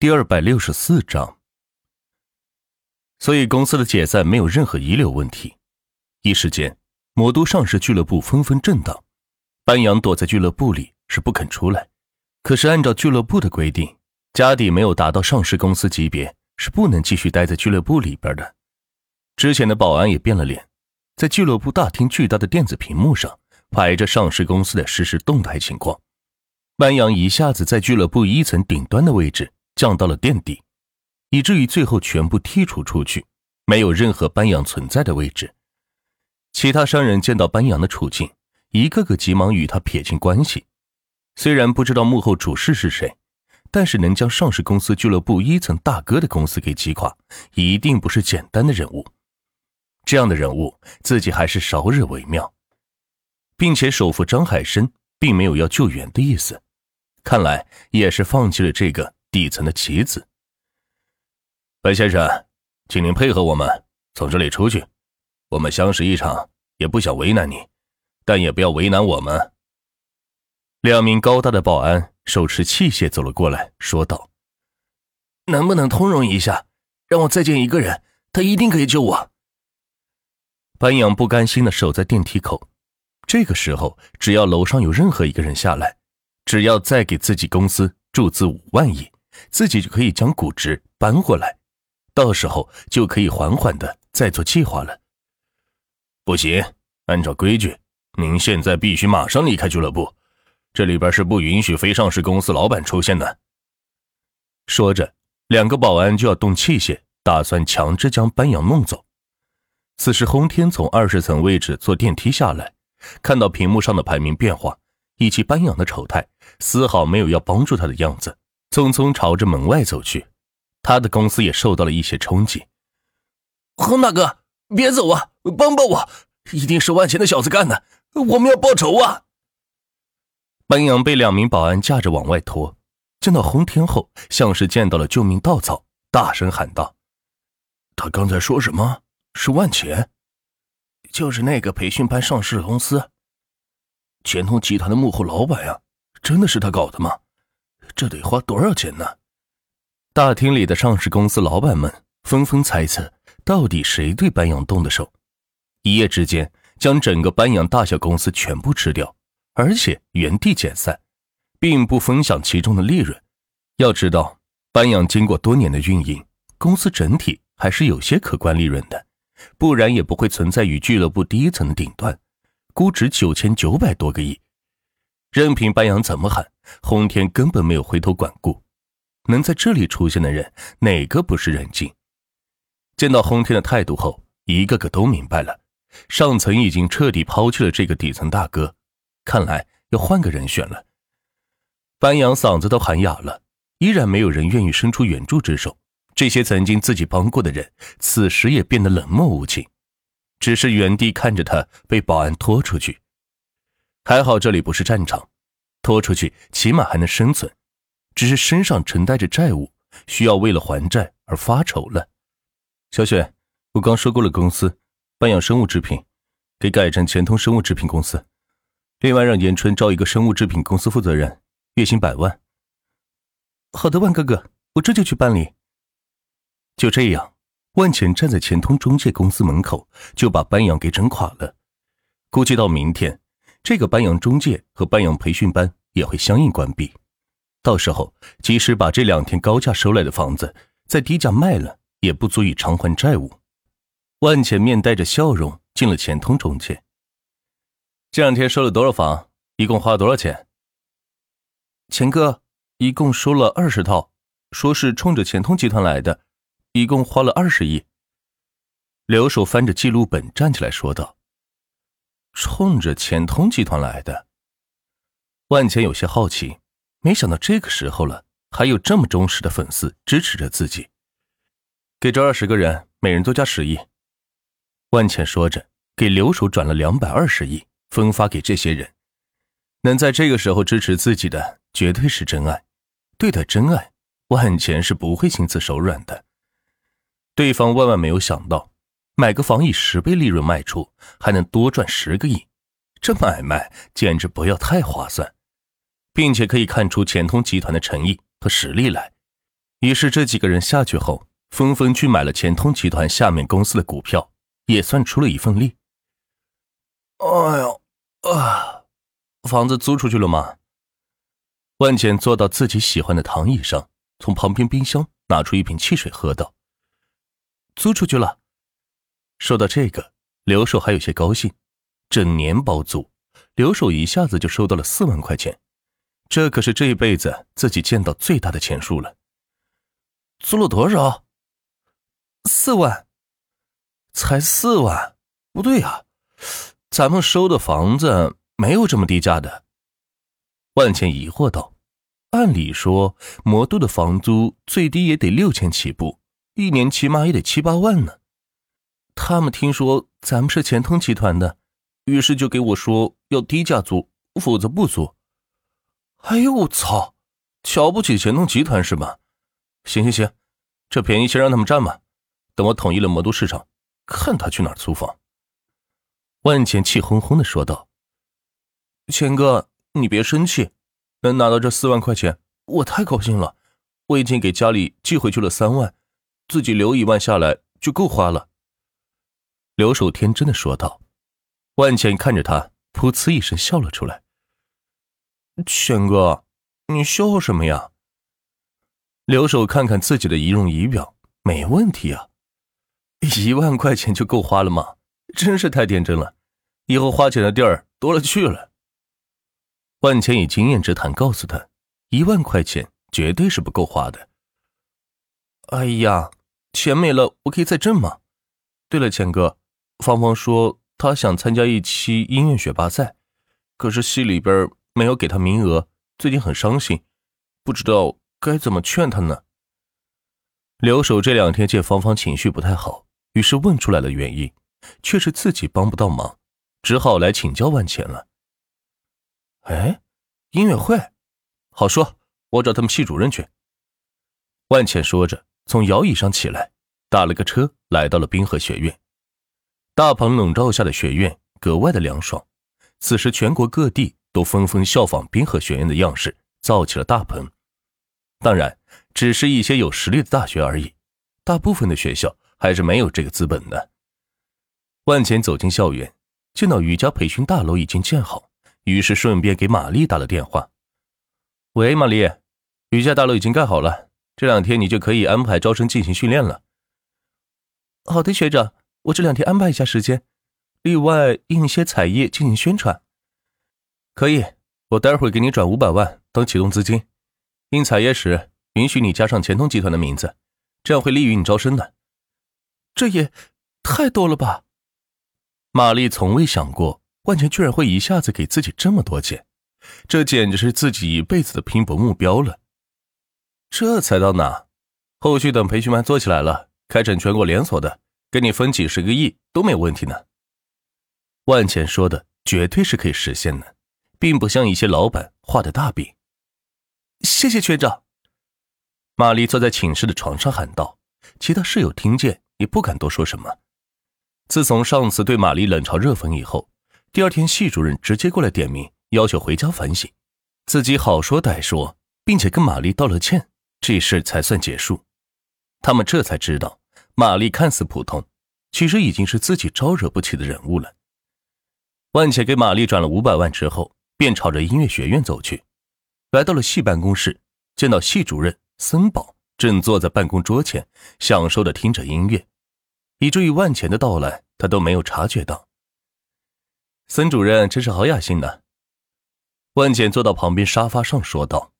第二百六十四章，所以公司的解散没有任何遗留问题。一时间，魔都上市俱乐部纷纷震荡。班扬躲在俱乐部里是不肯出来，可是按照俱乐部的规定，家底没有达到上市公司级别是不能继续待在俱乐部里边的。之前的保安也变了脸，在俱乐部大厅巨大的电子屏幕上排着上市公司的实时动态情况。班扬一下子在俱乐部一层顶端的位置。降到了垫底，以至于最后全部剔除出去，没有任何班扬存在的位置。其他商人见到班扬的处境，一个个急忙与他撇清关系。虽然不知道幕后主事是谁，但是能将上市公司俱乐部一层大哥的公司给击垮，一定不是简单的人物。这样的人物，自己还是少惹为妙。并且首富张海生并没有要救援的意思，看来也是放弃了这个。底层的棋子，白先生，请您配合我们从这里出去。我们相识一场，也不想为难你，但也不要为难我们。两名高大的保安手持器械走了过来，说道：“能不能通融一下，让我再见一个人，他一定可以救我。”班扬不甘心的守在电梯口。这个时候，只要楼上有任何一个人下来，只要再给自己公司注资五万亿。自己就可以将股值搬过来，到时候就可以缓缓的再做计划了。不行，按照规矩，您现在必须马上离开俱乐部，这里边是不允许非上市公司老板出现的。说着，两个保安就要动器械，打算强制将班扬弄走。此时，轰天从二十层位置坐电梯下来，看到屏幕上的排名变化以及班扬的丑态，丝毫没有要帮助他的样子。匆匆朝着门外走去，他的公司也受到了一些冲击。洪大哥，别走啊，帮帮我！一定是万钱的小子干的，我们要报仇啊！班扬被两名保安架着往外拖，见到洪天后，像是见到了救命稻草，大声喊道：“他刚才说什么？是万钱？就是那个培训班上市的公司，钱通集团的幕后老板呀？真的是他搞的吗？”这得花多少钱呢？大厅里的上市公司老板们纷纷猜测，到底谁对班扬动的手？一夜之间将整个班扬大小公司全部吃掉，而且原地解散，并不分享其中的利润。要知道，班扬经过多年的运营，公司整体还是有些可观利润的，不然也不会存在于俱乐部第一层的顶端，估值九千九百多个亿。任凭班扬怎么喊。洪天根本没有回头管顾，能在这里出现的人，哪个不是人精？见到洪天的态度后，一个个都明白了，上层已经彻底抛弃了这个底层大哥，看来要换个人选了。班扬嗓子都喊哑了，依然没有人愿意伸出援助之手。这些曾经自己帮过的人，此时也变得冷漠无情，只是原地看着他被保安拖出去。还好这里不是战场。拖出去，起码还能生存，只是身上承担着债务，需要为了还债而发愁了。小雪，我刚收购了公司，半养生物制品，给改成钱通生物制品公司。另外，让严春招一个生物制品公司负责人，月薪百万。好的，万哥哥，我这就去办理。就这样，万钱站在钱通中介公司门口，就把班扬给整垮了。估计到明天。这个班养中介和班养培训班也会相应关闭，到时候即使把这两天高价收来的房子再低价卖了，也不足以偿还债务。万浅面带着笑容进了钱通中介。这两天收了多少房？一共花了多少钱？钱哥，一共收了二十套，说是冲着钱通集团来的，一共花了二十亿。刘守翻着记录本站起来说道。冲着钱通集团来的，万钱有些好奇，没想到这个时候了，还有这么忠实的粉丝支持着自己。给这二十个人，每人多加十亿。万钱说着，给刘守转了两百二十亿，分发给这些人。能在这个时候支持自己的，绝对是真爱。对待真爱，万钱是不会心慈手软的。对方万万没有想到。买个房以十倍利润卖出，还能多赚十个亿，这买卖简直不要太划算，并且可以看出钱通集团的诚意和实力来。于是这几个人下去后，纷纷去买了钱通集团下面公司的股票，也算出了一份力。哎呦啊！房子租出去了吗？万茜坐到自己喜欢的躺椅上，从旁边冰箱拿出一瓶汽水喝道：“租出去了。”说到这个，刘守还有些高兴，整年包租，刘守一下子就收到了四万块钱，这可是这一辈子自己见到最大的钱数了。租了多少？四万？才四万？不对呀，咱们收的房子没有这么低价的。万茜疑惑道：“按理说，魔都的房租最低也得六千起步，一年起码也得七八万呢。”他们听说咱们是钱通集团的，于是就给我说要低价租，否则不租。哎呦我操！瞧不起钱通集团是吧？行行行，这便宜先让他们占吧。等我统一了魔都市场，看他去哪儿租房。万茜气哄哄的说道：“钱哥，你别生气，能拿到这四万块钱，我太高兴了。我已经给家里寄回去了三万，自己留一万下来就够花了。”刘守天真的说道。万茜看着他，噗呲一声笑了出来。全哥，你笑什么呀？刘守看看自己的仪容仪表，没问题啊，一万块钱就够花了吗？真是太天真了，以后花钱的地儿多了去了。万茜以经验之谈告诉他，一万块钱绝对是不够花的。哎呀，钱没了，我可以再挣吗？对了，钱哥。芳芳说：“她想参加一期音乐选拔赛，可是系里边没有给她名额，最近很伤心，不知道该怎么劝她呢。”刘守这两天见芳芳情绪不太好，于是问出来了原因，却是自己帮不到忙，只好来请教万钱了。哎，音乐会，好说，我找他们系主任去。万茜说着，从摇椅上起来，打了个车来到了滨河学院。大棚笼罩下的学院格外的凉爽，此时全国各地都纷纷效仿滨河学院的样式，造起了大棚。当然，只是一些有实力的大学而已，大部分的学校还是没有这个资本的。万钱走进校园，见到瑜伽培训大楼已经建好，于是顺便给玛丽打了电话：“喂，玛丽，瑜伽大楼已经盖好了，这两天你就可以安排招生进行训练了。”“好的，学长。”我这两天安排一下时间，另外印一些彩页进行宣传。可以，我待会给你转五百万当启动资金。印彩页时允许你加上钱通集团的名字，这样会利于你招生的。这也太多了吧？玛丽从未想过万钱居然会一下子给自己这么多钱，这简直是自己一辈子的拼搏目标了。这才到哪？后续等培训班做起来了，开展全国连锁的。给你分几十个亿都没有问题呢。万钱说的绝对是可以实现的，并不像一些老板画的大饼。谢谢学长。玛丽坐在寝室的床上喊道，其他室友听见也不敢多说什么。自从上次对玛丽冷嘲热讽以后，第二天系主任直接过来点名，要求回家反省，自己好说歹说，并且跟玛丽道了歉，这事才算结束。他们这才知道。玛丽看似普通，其实已经是自己招惹不起的人物了。万茜给玛丽转了五百万之后，便朝着音乐学院走去。来到了系办公室，见到系主任森宝正坐在办公桌前，享受的听着音乐，以至于万钱的到来，他都没有察觉到。森主任真是好雅兴呢。万茜坐到旁边沙发上说道。